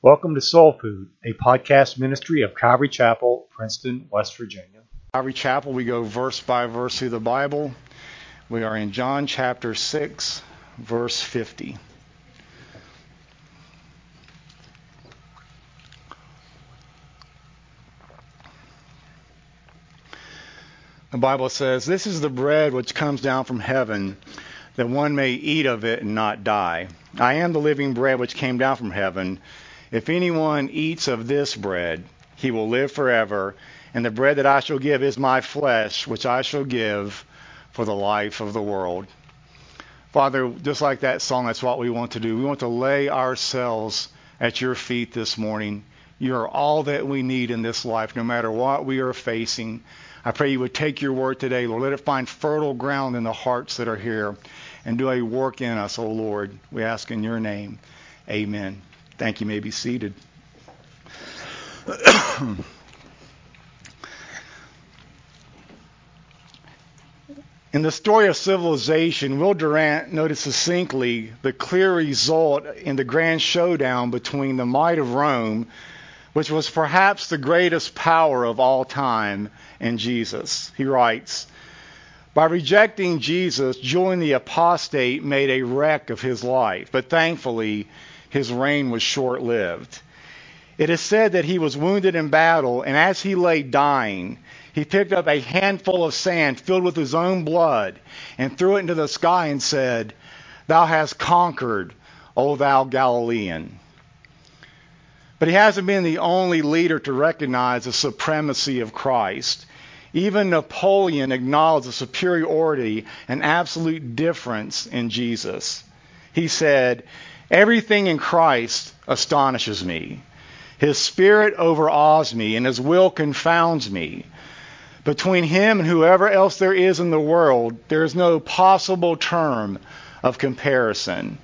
Welcome to Soul Food, a podcast ministry of Calvary Chapel, Princeton, West Virginia. Calvary Chapel, we go verse by verse through the Bible. We are in John chapter 6, verse 50. The Bible says, This is the bread which comes down from heaven, that one may eat of it and not die. I am the living bread which came down from heaven. If anyone eats of this bread, he will live forever. And the bread that I shall give is my flesh, which I shall give for the life of the world. Father, just like that song, that's what we want to do. We want to lay ourselves at your feet this morning. You are all that we need in this life, no matter what we are facing. I pray you would take your word today, Lord. Let it find fertile ground in the hearts that are here and do a work in us, O oh Lord. We ask in your name. Amen. Thank you. you may be seated. In the story of civilization, Will Durant noted succinctly the clear result in the grand showdown between the might of Rome, which was perhaps the greatest power of all time, and Jesus. He writes, by rejecting Jesus, Julian the apostate made a wreck of his life, but thankfully, his reign was short lived. It is said that he was wounded in battle, and as he lay dying, he picked up a handful of sand filled with his own blood and threw it into the sky and said, Thou hast conquered, O thou Galilean. But he hasn't been the only leader to recognize the supremacy of Christ. Even Napoleon acknowledged the superiority and absolute difference in Jesus. He said, Everything in Christ astonishes me. His spirit overawes me, and his will confounds me. Between him and whoever else there is in the world, there is no possible term of comparison.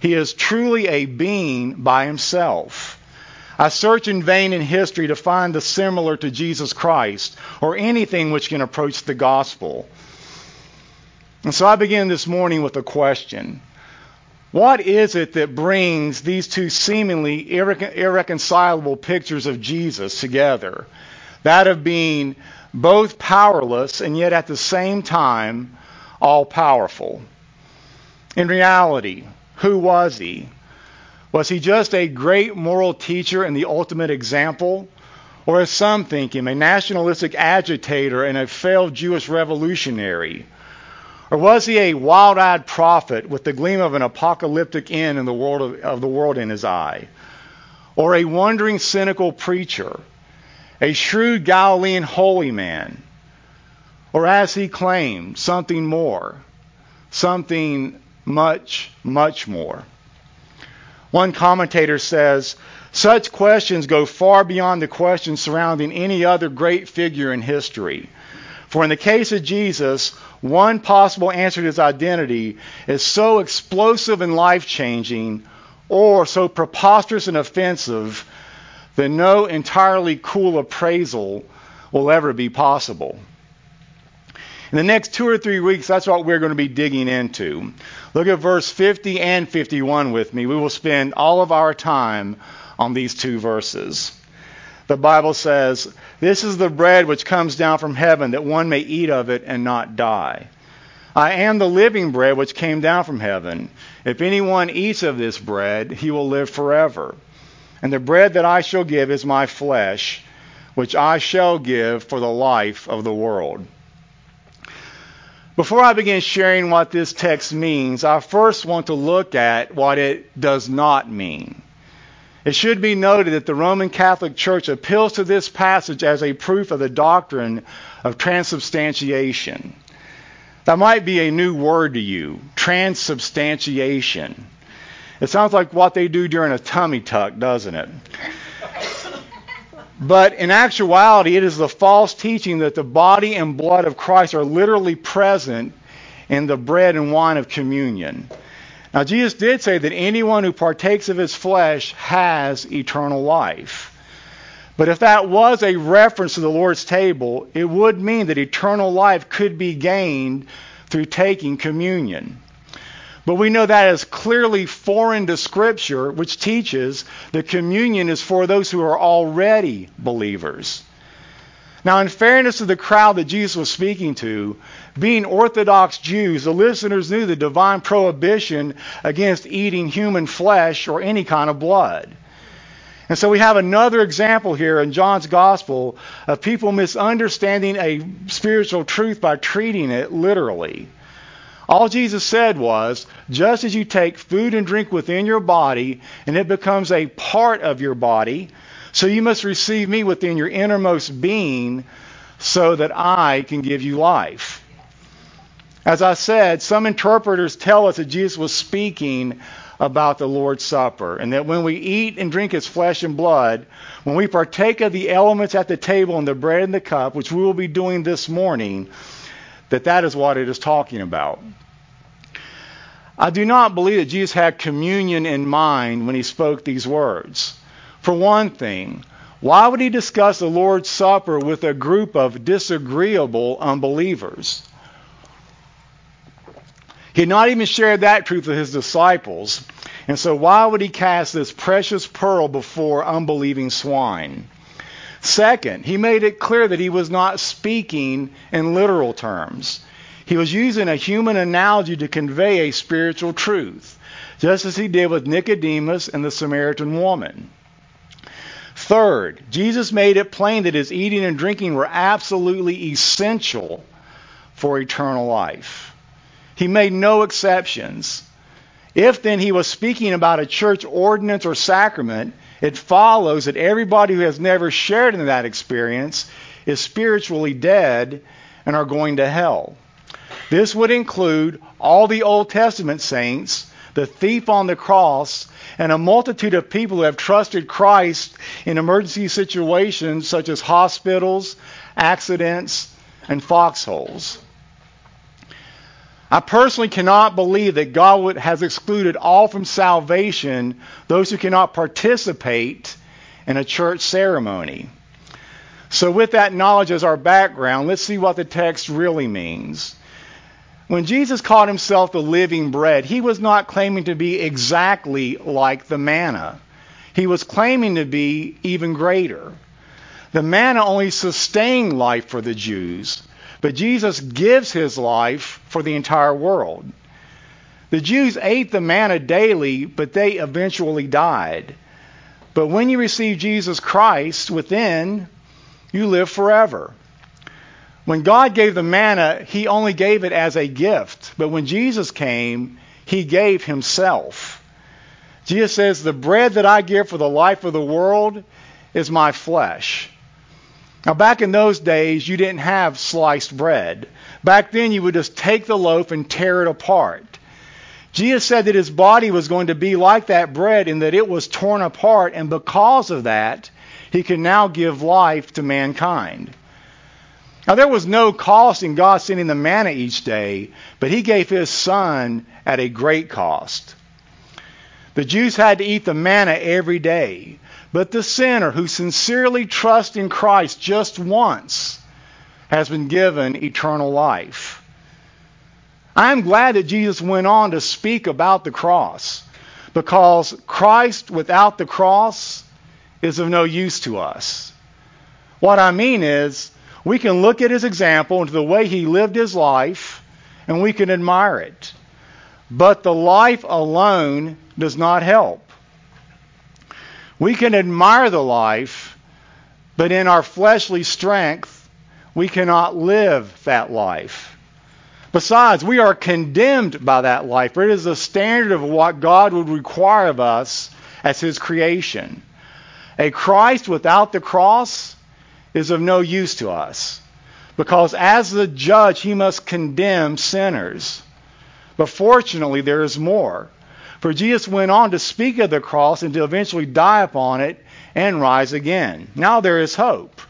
He is truly a being by himself. I search in vain in history to find the similar to Jesus Christ or anything which can approach the gospel. And so I begin this morning with a question what is it that brings these two seemingly irre- irreconcilable pictures of Jesus together? That of being both powerless and yet at the same time all powerful. In reality, who was he? Was he just a great moral teacher and the ultimate example? Or, as some think him, a nationalistic agitator and a failed Jewish revolutionary? Or was he a wild eyed prophet with the gleam of an apocalyptic end in the world of, of, the world in his eye? Or a wandering, cynical preacher? A shrewd Galilean holy man? Or as he claimed, something more? Something much, much more. One commentator says, such questions go far beyond the questions surrounding any other great figure in history. For in the case of Jesus, one possible answer to his identity is so explosive and life changing, or so preposterous and offensive, that no entirely cool appraisal will ever be possible. In the next two or three weeks, that's what we're going to be digging into. Look at verse 50 and 51 with me. We will spend all of our time on these two verses the Bible says, This is the bread which comes down from heaven, that one may eat of it and not die. I am the living bread which came down from heaven. If anyone eats of this bread, he will live forever. And the bread that I shall give is my flesh, which I shall give for the life of the world. Before I begin sharing what this text means, I first want to look at what it does not mean. It should be noted that the Roman Catholic Church appeals to this passage as a proof of the doctrine of transubstantiation. That might be a new word to you transubstantiation. It sounds like what they do during a tummy tuck, doesn't it? But in actuality, it is the false teaching that the body and blood of Christ are literally present in the bread and wine of communion. Now, Jesus did say that anyone who partakes of his flesh has eternal life. But if that was a reference to the Lord's table, it would mean that eternal life could be gained through taking communion. But we know that is clearly foreign to Scripture, which teaches that communion is for those who are already believers. Now, in fairness to the crowd that Jesus was speaking to, being Orthodox Jews, the listeners knew the divine prohibition against eating human flesh or any kind of blood. And so we have another example here in John's Gospel of people misunderstanding a spiritual truth by treating it literally. All Jesus said was, just as you take food and drink within your body, and it becomes a part of your body, so you must receive me within your innermost being, so that I can give you life. As I said, some interpreters tell us that Jesus was speaking about the Lord's Supper, and that when we eat and drink his flesh and blood, when we partake of the elements at the table and the bread and the cup, which we will be doing this morning, that that is what it is talking about. I do not believe that Jesus had communion in mind when he spoke these words. For one thing, why would he discuss the Lord's Supper with a group of disagreeable unbelievers? He had not even shared that truth with his disciples. And so, why would he cast this precious pearl before unbelieving swine? Second, he made it clear that he was not speaking in literal terms. He was using a human analogy to convey a spiritual truth, just as he did with Nicodemus and the Samaritan woman. Third, Jesus made it plain that his eating and drinking were absolutely essential for eternal life. He made no exceptions. If then he was speaking about a church ordinance or sacrament, it follows that everybody who has never shared in that experience is spiritually dead and are going to hell. This would include all the Old Testament saints, the thief on the cross, and a multitude of people who have trusted Christ in emergency situations such as hospitals, accidents, and foxholes. I personally cannot believe that God has excluded all from salvation those who cannot participate in a church ceremony. So, with that knowledge as our background, let's see what the text really means. When Jesus called himself the living bread, he was not claiming to be exactly like the manna. He was claiming to be even greater. The manna only sustained life for the Jews, but Jesus gives his life for the entire world. The Jews ate the manna daily, but they eventually died. But when you receive Jesus Christ within, you live forever. When God gave the manna, he only gave it as a gift. But when Jesus came, he gave himself. Jesus says, The bread that I give for the life of the world is my flesh. Now, back in those days, you didn't have sliced bread. Back then, you would just take the loaf and tear it apart. Jesus said that his body was going to be like that bread in that it was torn apart, and because of that, he can now give life to mankind. Now, there was no cost in God sending the manna each day, but He gave His Son at a great cost. The Jews had to eat the manna every day, but the sinner who sincerely trusts in Christ just once has been given eternal life. I'm glad that Jesus went on to speak about the cross because Christ without the cross is of no use to us. What I mean is, we can look at his example and the way he lived his life, and we can admire it. But the life alone does not help. We can admire the life, but in our fleshly strength, we cannot live that life. Besides, we are condemned by that life, for it is the standard of what God would require of us as His creation. A Christ without the cross is of no use to us. Because as the judge, he must condemn sinners. But fortunately, there is more. For Jesus went on to speak of the cross and to eventually die upon it and rise again. Now there is hope.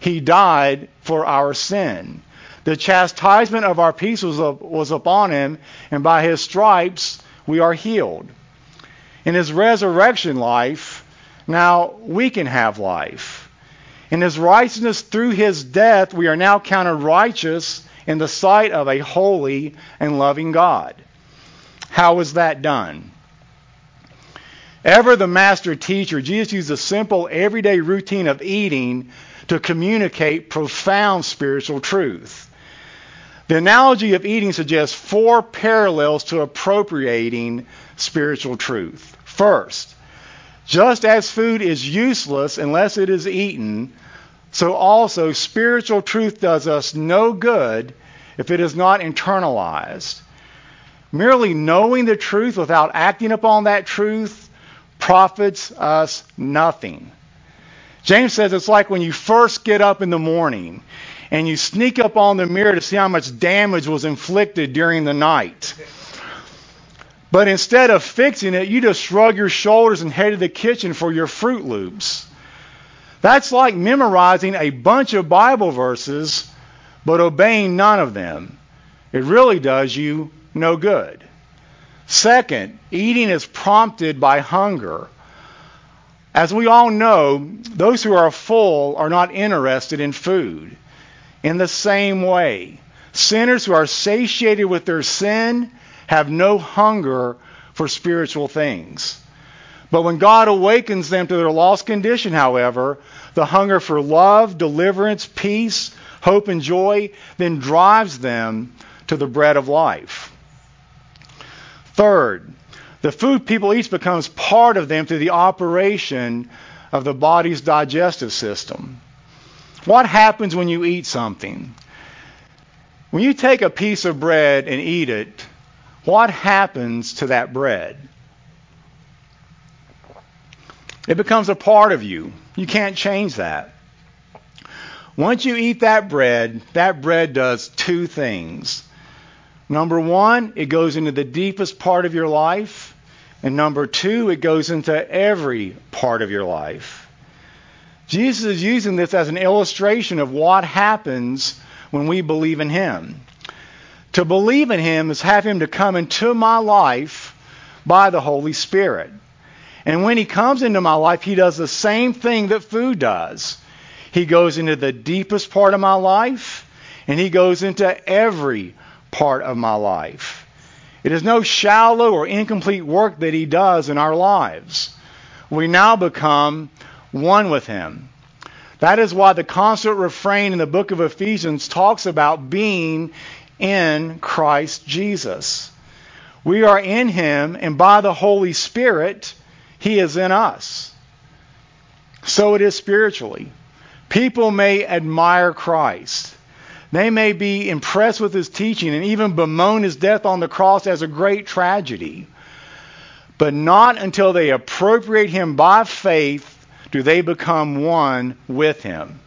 He died for our sin. The chastisement of our peace was, up, was upon him, and by his stripes we are healed. In his resurrection life, now we can have life. In his righteousness through his death, we are now counted righteous in the sight of a holy and loving God. How was that done? Ever the master teacher, Jesus used a simple everyday routine of eating to communicate profound spiritual truth. The analogy of eating suggests four parallels to appropriating spiritual truth. First, just as food is useless unless it is eaten, so also spiritual truth does us no good if it is not internalized. Merely knowing the truth without acting upon that truth profits us nothing. James says it's like when you first get up in the morning and you sneak up on the mirror to see how much damage was inflicted during the night. But instead of fixing it, you just shrug your shoulders and head to the kitchen for your Froot Loops. That's like memorizing a bunch of Bible verses but obeying none of them. It really does you no good. Second, eating is prompted by hunger. As we all know, those who are full are not interested in food. In the same way, sinners who are satiated with their sin have no hunger for spiritual things. But when God awakens them to their lost condition, however, the hunger for love, deliverance, peace, hope, and joy then drives them to the bread of life. Third, the food people eat becomes part of them through the operation of the body's digestive system. What happens when you eat something? When you take a piece of bread and eat it, what happens to that bread? It becomes a part of you. You can't change that. Once you eat that bread, that bread does two things. Number one, it goes into the deepest part of your life. And number two, it goes into every part of your life. Jesus is using this as an illustration of what happens when we believe in Him. To believe in Him is have Him to come into my life by the Holy Spirit. And when He comes into my life, He does the same thing that food does. He goes into the deepest part of my life, and He goes into every part of my life. It is no shallow or incomplete work that He does in our lives. We now become one with Him. That is why the constant refrain in the book of Ephesians talks about being in Christ Jesus. We are in Him, and by the Holy Spirit, He is in us. So it is spiritually. People may admire Christ. They may be impressed with his teaching and even bemoan his death on the cross as a great tragedy. But not until they appropriate him by faith do they become one with him.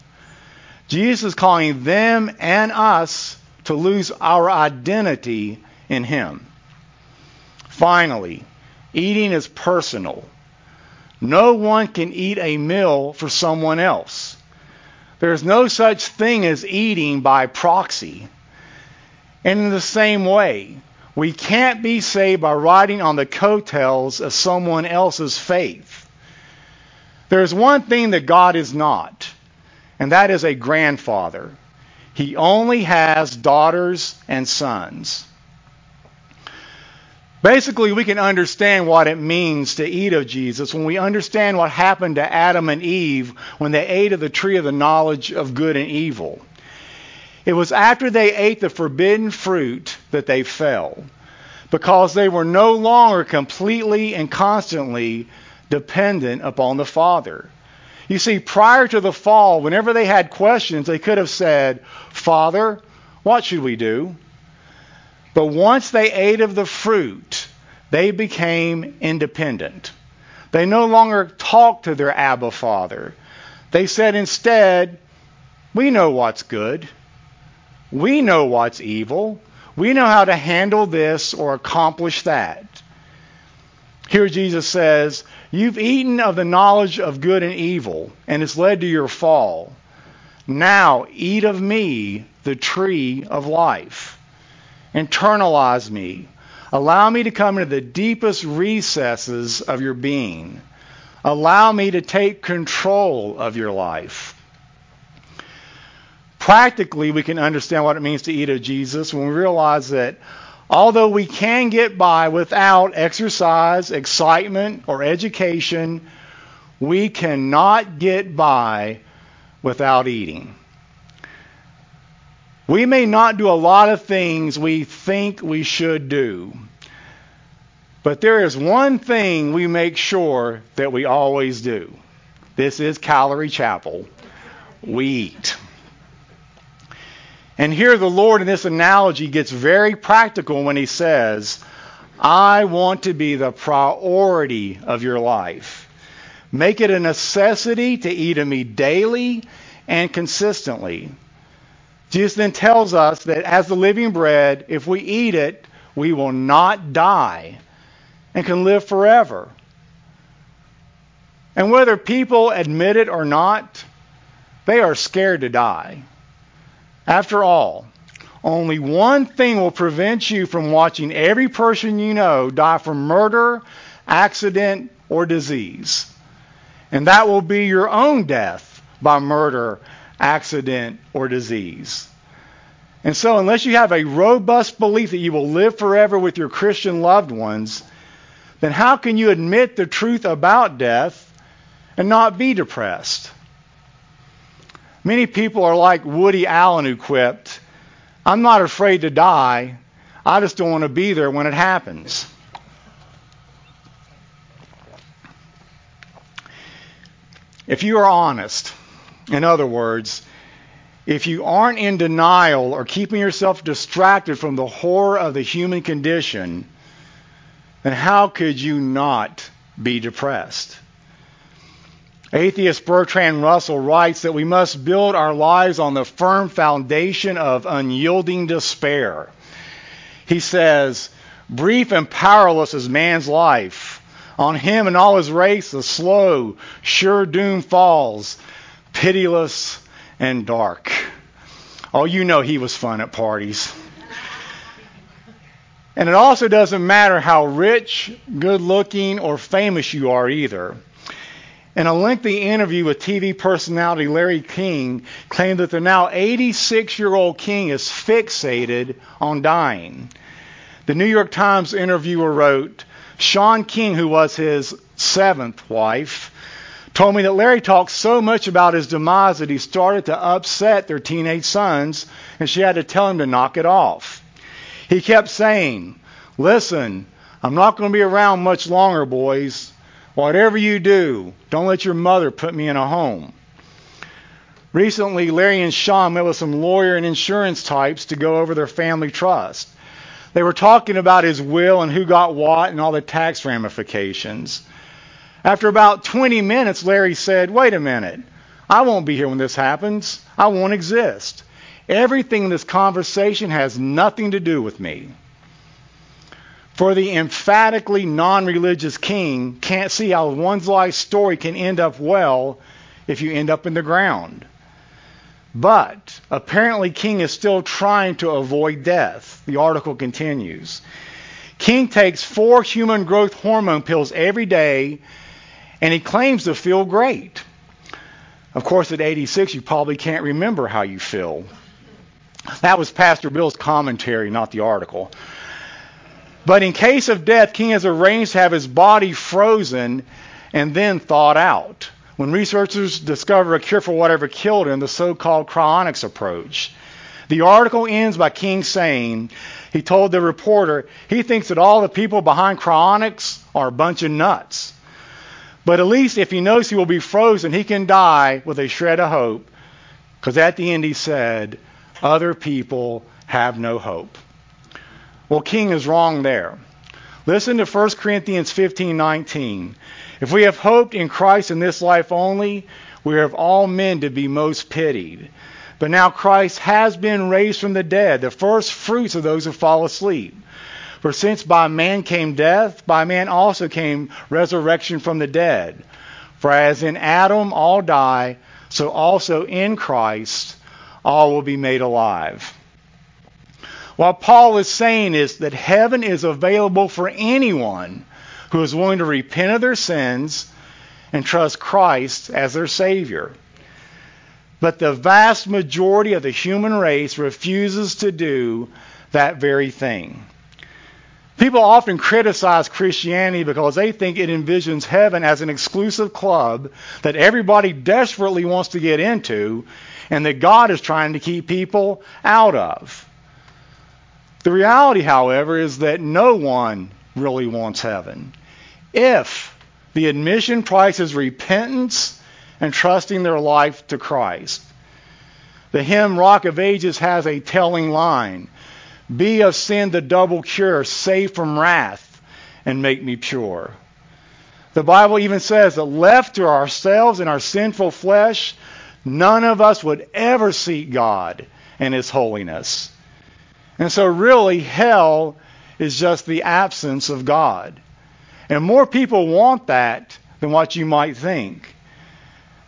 Jesus is calling them and us to lose our identity in him. Finally, eating is personal. No one can eat a meal for someone else. There's no such thing as eating by proxy. And in the same way, we can't be saved by riding on the coattails of someone else's faith. There's one thing that God is not, and that is a grandfather. He only has daughters and sons. Basically, we can understand what it means to eat of Jesus when we understand what happened to Adam and Eve when they ate of the tree of the knowledge of good and evil. It was after they ate the forbidden fruit that they fell, because they were no longer completely and constantly dependent upon the Father. You see, prior to the fall, whenever they had questions, they could have said, Father, what should we do? But once they ate of the fruit, they became independent. They no longer talked to their Abba Father. They said instead, We know what's good. We know what's evil. We know how to handle this or accomplish that. Here Jesus says, You've eaten of the knowledge of good and evil, and it's led to your fall. Now eat of me, the tree of life. Internalize me. Allow me to come into the deepest recesses of your being. Allow me to take control of your life. Practically, we can understand what it means to eat of Jesus when we realize that Although we can get by without exercise, excitement, or education, we cannot get by without eating. We may not do a lot of things we think we should do, but there is one thing we make sure that we always do. This is Calvary Chapel. We eat. And here the Lord in this analogy gets very practical when he says, I want to be the priority of your life. Make it a necessity to eat of me daily and consistently. Jesus then tells us that as the living bread, if we eat it, we will not die and can live forever. And whether people admit it or not, they are scared to die. After all, only one thing will prevent you from watching every person you know die from murder, accident, or disease. And that will be your own death by murder, accident, or disease. And so, unless you have a robust belief that you will live forever with your Christian loved ones, then how can you admit the truth about death and not be depressed? Many people are like Woody Allen who quipped, I'm not afraid to die. I just don't want to be there when it happens. If you are honest, in other words, if you aren't in denial or keeping yourself distracted from the horror of the human condition, then how could you not be depressed? Atheist Bertrand Russell writes that we must build our lives on the firm foundation of unyielding despair. He says, Brief and powerless is man's life. On him and all his race, the slow, sure doom falls, pitiless and dark. Oh, you know he was fun at parties. And it also doesn't matter how rich, good looking, or famous you are either. In a lengthy interview with TV personality Larry King, claimed that the now 86 year old King is fixated on dying. The New York Times interviewer wrote Shawn King, who was his seventh wife, told me that Larry talked so much about his demise that he started to upset their teenage sons, and she had to tell him to knock it off. He kept saying, Listen, I'm not going to be around much longer, boys. Whatever you do, don't let your mother put me in a home. Recently, Larry and Shawn met with some lawyer and insurance types to go over their family trust. They were talking about his will and who got what and all the tax ramifications. After about 20 minutes, Larry said, Wait a minute. I won't be here when this happens. I won't exist. Everything in this conversation has nothing to do with me. For the emphatically non religious king can't see how one's life story can end up well if you end up in the ground. But apparently, King is still trying to avoid death. The article continues. King takes four human growth hormone pills every day, and he claims to feel great. Of course, at 86, you probably can't remember how you feel. That was Pastor Bill's commentary, not the article. But in case of death, King has arranged to have his body frozen and then thawed out. When researchers discover a cure for whatever killed him, the so called cryonics approach. The article ends by King saying, he told the reporter, he thinks that all the people behind cryonics are a bunch of nuts. But at least if he knows he will be frozen, he can die with a shred of hope. Because at the end he said, other people have no hope. Well, King is wrong there. Listen to 1 Corinthians 15:19. If we have hoped in Christ in this life only, we are of all men to be most pitied. But now Christ has been raised from the dead, the first fruits of those who fall asleep. For since by man came death, by man also came resurrection from the dead. For as in Adam all die, so also in Christ all will be made alive. What Paul is saying is that heaven is available for anyone who is willing to repent of their sins and trust Christ as their Savior. But the vast majority of the human race refuses to do that very thing. People often criticize Christianity because they think it envisions heaven as an exclusive club that everybody desperately wants to get into and that God is trying to keep people out of. The reality, however, is that no one really wants heaven. If the admission price is repentance and trusting their life to Christ. The hymn Rock of Ages has a telling line Be of sin the double cure, save from wrath, and make me pure. The Bible even says that left to ourselves and our sinful flesh, none of us would ever seek God and His holiness. And so, really, hell is just the absence of God. And more people want that than what you might think.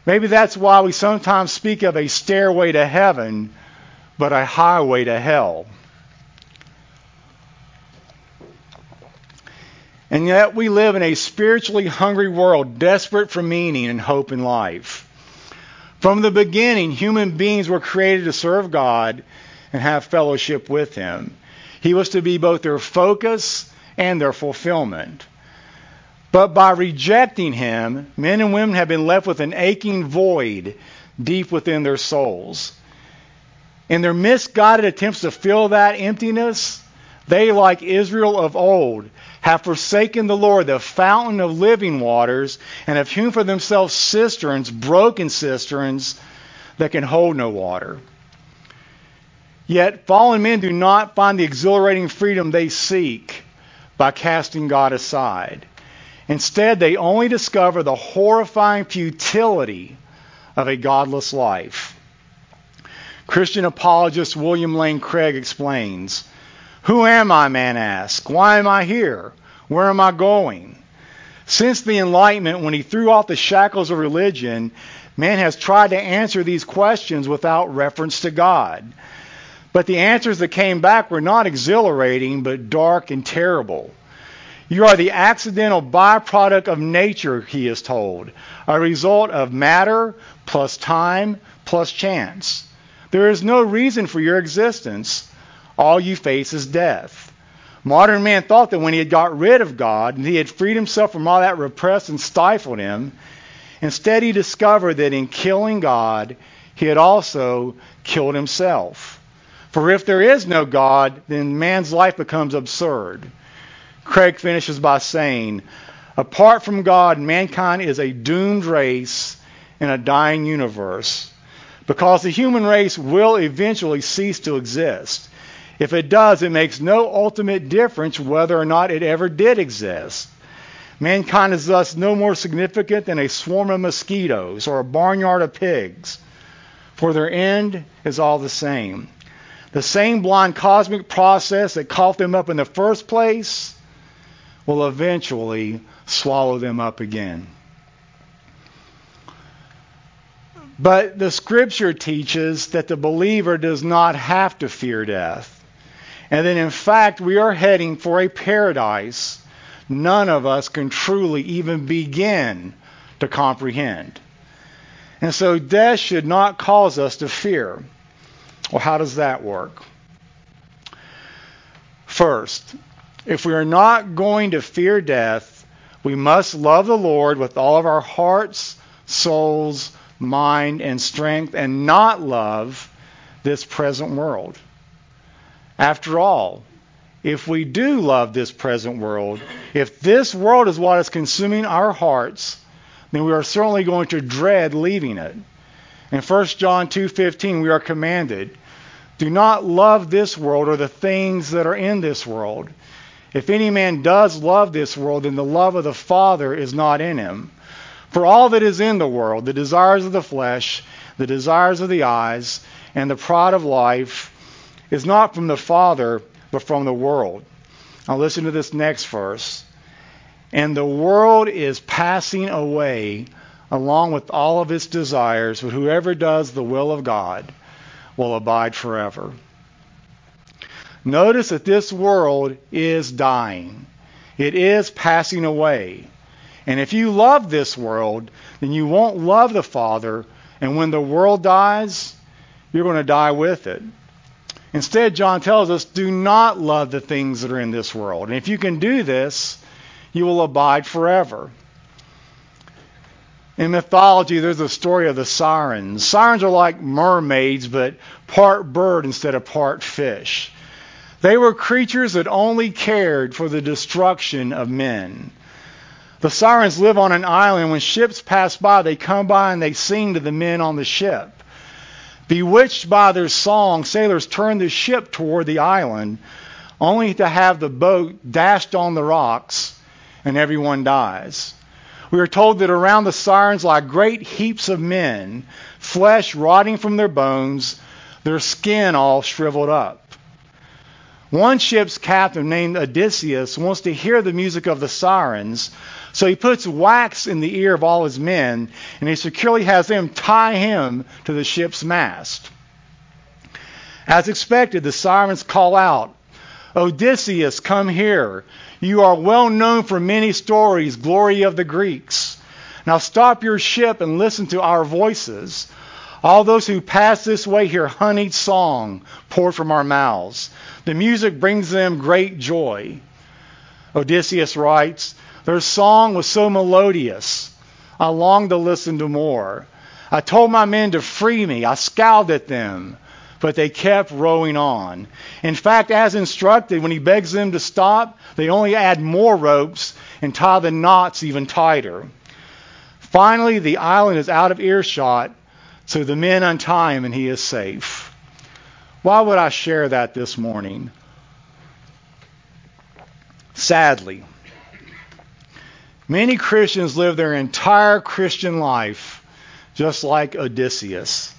Maybe that's why we sometimes speak of a stairway to heaven, but a highway to hell. And yet we live in a spiritually hungry world, desperate for meaning and hope in life. From the beginning, human beings were created to serve God and have fellowship with Him. He was to be both their focus and their fulfillment. But by rejecting him, men and women have been left with an aching void deep within their souls. In their misguided attempts to fill that emptiness, they, like Israel of old, have forsaken the Lord, the fountain of living waters, and have hewn for themselves cisterns, broken cisterns, that can hold no water. Yet fallen men do not find the exhilarating freedom they seek by casting God aside. Instead, they only discover the horrifying futility of a godless life. Christian apologist William Lane Craig explains Who am I, man asks? Why am I here? Where am I going? Since the Enlightenment, when he threw off the shackles of religion, man has tried to answer these questions without reference to God. But the answers that came back were not exhilarating, but dark and terrible. You are the accidental byproduct of nature, he is told, a result of matter plus time plus chance. There is no reason for your existence. All you face is death. Modern man thought that when he had got rid of God and he had freed himself from all that repressed and stifled him, instead he discovered that in killing God, he had also killed himself. For if there is no God, then man's life becomes absurd. Craig finishes by saying, Apart from God, mankind is a doomed race in a dying universe because the human race will eventually cease to exist. If it does, it makes no ultimate difference whether or not it ever did exist. Mankind is thus no more significant than a swarm of mosquitoes or a barnyard of pigs, for their end is all the same. The same blind cosmic process that caught them up in the first place will eventually swallow them up again. But the scripture teaches that the believer does not have to fear death. And that in fact we are heading for a paradise none of us can truly even begin to comprehend. And so death should not cause us to fear. Well, how does that work? First, if we are not going to fear death, we must love the Lord with all of our hearts, souls, mind, and strength, and not love this present world. After all, if we do love this present world, if this world is what is consuming our hearts, then we are certainly going to dread leaving it. In 1 John 2:15 we are commanded, do not love this world or the things that are in this world. If any man does love this world, then the love of the Father is not in him. For all that is in the world, the desires of the flesh, the desires of the eyes, and the pride of life, is not from the Father, but from the world. Now listen to this next verse. And the world is passing away along with all of its desires, but whoever does the will of God will abide forever. Notice that this world is dying. It is passing away. And if you love this world, then you won't love the Father. And when the world dies, you're going to die with it. Instead, John tells us, do not love the things that are in this world. And if you can do this, you will abide forever. In mythology, there's a story of the sirens. Sirens are like mermaids, but part bird instead of part fish. They were creatures that only cared for the destruction of men. The sirens live on an island. When ships pass by, they come by and they sing to the men on the ship. Bewitched by their song, sailors turn the ship toward the island, only to have the boat dashed on the rocks and everyone dies. We are told that around the sirens lie great heaps of men, flesh rotting from their bones, their skin all shriveled up. One ship's captain named Odysseus wants to hear the music of the sirens, so he puts wax in the ear of all his men, and he securely has them tie him to the ship's mast. As expected, the sirens call out, Odysseus, come here. You are well known for many stories, glory of the Greeks. Now stop your ship and listen to our voices. All those who pass this way hear honeyed song poured from our mouths. The music brings them great joy. Odysseus writes, Their song was so melodious, I longed to listen to more. I told my men to free me. I scowled at them, but they kept rowing on. In fact, as instructed, when he begs them to stop, they only add more ropes and tie the knots even tighter. Finally, the island is out of earshot, so the men untie him and he is safe. Why would I share that this morning? Sadly, many Christians live their entire Christian life just like Odysseus.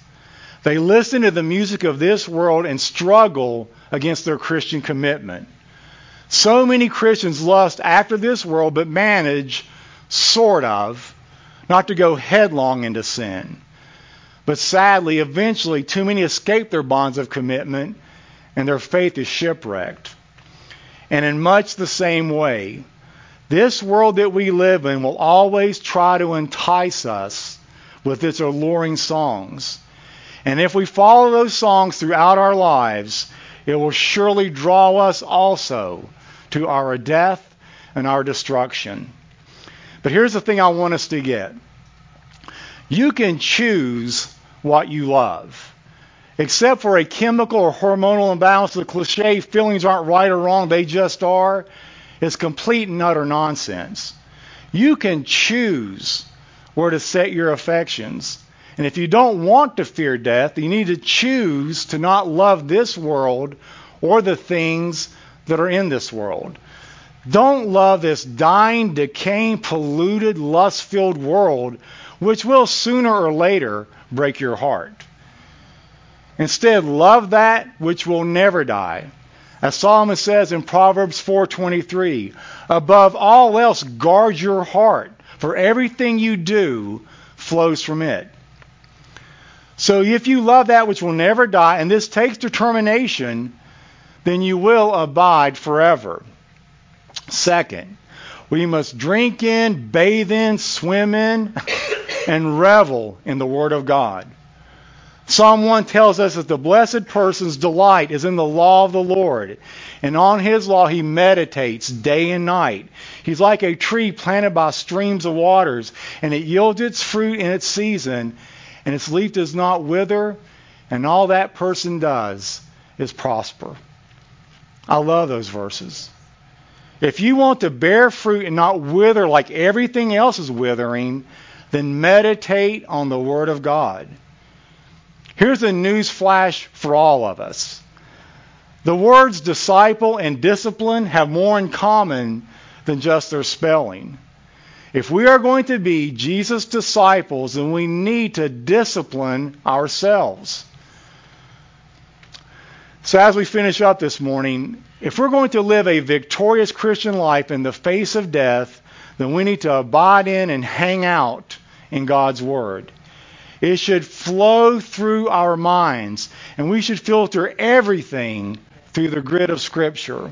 They listen to the music of this world and struggle against their Christian commitment. So many Christians lust after this world but manage, sort of, not to go headlong into sin. But sadly, eventually, too many escape their bonds of commitment and their faith is shipwrecked. And in much the same way, this world that we live in will always try to entice us with its alluring songs. And if we follow those songs throughout our lives, it will surely draw us also to our death and our destruction. But here's the thing I want us to get you can choose what you love. Except for a chemical or hormonal imbalance, the cliche feelings aren't right or wrong, they just are, is complete and utter nonsense. You can choose where to set your affections. And if you don't want to fear death, you need to choose to not love this world or the things that are in this world. Don't love this dying, decaying, polluted, lust filled world, which will sooner or later break your heart. Instead, love that which will never die. As Solomon says in Proverbs 4:23, above all else guard your heart, for everything you do flows from it. So if you love that which will never die, and this takes determination, then you will abide forever. Second, we must drink in, bathe in, swim in, and revel in the Word of God. Psalm 1 tells us that the blessed person's delight is in the law of the Lord, and on his law he meditates day and night. He's like a tree planted by streams of waters, and it yields its fruit in its season, and its leaf does not wither, and all that person does is prosper. I love those verses. If you want to bear fruit and not wither like everything else is withering, then meditate on the Word of God. Here's a news flash for all of us. The words disciple and discipline have more in common than just their spelling. If we are going to be Jesus' disciples, then we need to discipline ourselves. So, as we finish up this morning, if we're going to live a victorious Christian life in the face of death, then we need to abide in and hang out in God's Word. It should flow through our minds, and we should filter everything through the grid of Scripture.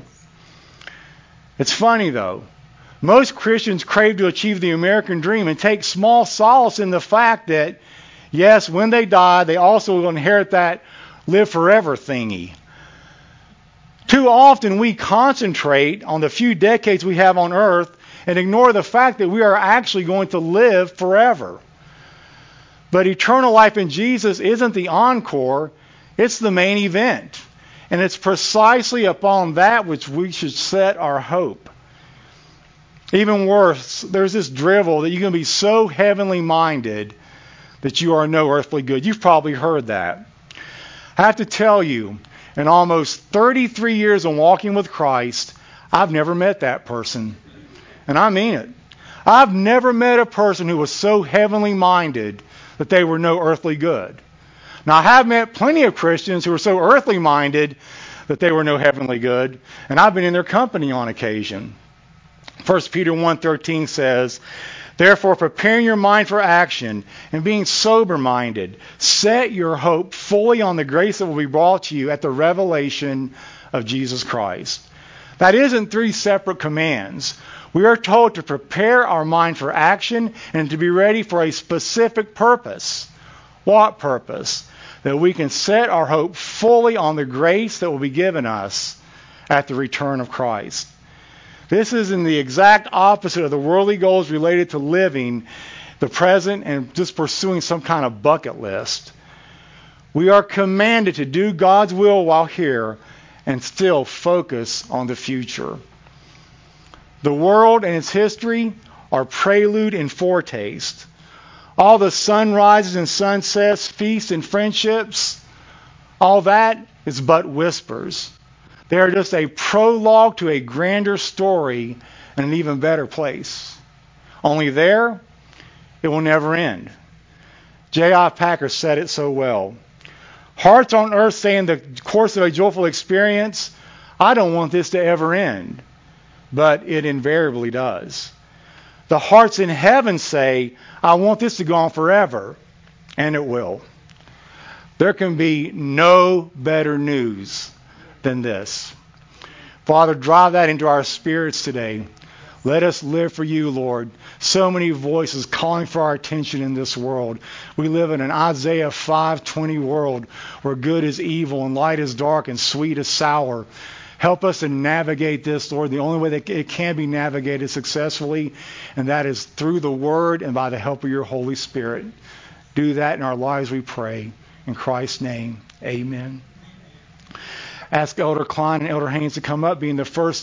It's funny, though. Most Christians crave to achieve the American dream and take small solace in the fact that, yes, when they die, they also will inherit that live forever thingy. Too often we concentrate on the few decades we have on earth and ignore the fact that we are actually going to live forever. But eternal life in Jesus isn't the encore, it's the main event. And it's precisely upon that which we should set our hope. Even worse, there's this drivel that you can be so heavenly minded that you are no earthly good. You've probably heard that. I have to tell you, in almost 33 years of walking with Christ, I've never met that person. And I mean it. I've never met a person who was so heavenly minded that they were no earthly good. Now, I have met plenty of Christians who were so earthly minded that they were no heavenly good, and I've been in their company on occasion. 1 Peter 1:13 says, Therefore, preparing your mind for action and being sober minded, set your hope fully on the grace that will be brought to you at the revelation of Jesus Christ. That isn't three separate commands. We are told to prepare our mind for action and to be ready for a specific purpose. What purpose? That we can set our hope fully on the grace that will be given us at the return of Christ. This is in the exact opposite of the worldly goals related to living the present and just pursuing some kind of bucket list. We are commanded to do God's will while here and still focus on the future. The world and its history are prelude and foretaste. All the sunrises and sunsets, feasts and friendships, all that is but whispers. They are just a prologue to a grander story and an even better place. Only there, it will never end. J.I. Packer said it so well. Hearts on earth say in the course of a joyful experience, I don't want this to ever end. But it invariably does. The hearts in heaven say, I want this to go on forever. And it will. There can be no better news than this. Father, drive that into our spirits today. Let us live for you, Lord. So many voices calling for our attention in this world. We live in an Isaiah 5:20 world where good is evil and light is dark and sweet is sour. Help us to navigate this, Lord, the only way that it can be navigated successfully, and that is through the Word and by the help of your Holy Spirit. Do that in our lives, we pray. In Christ's name, amen ask Elder Klein and Elder Haynes to come up, being the first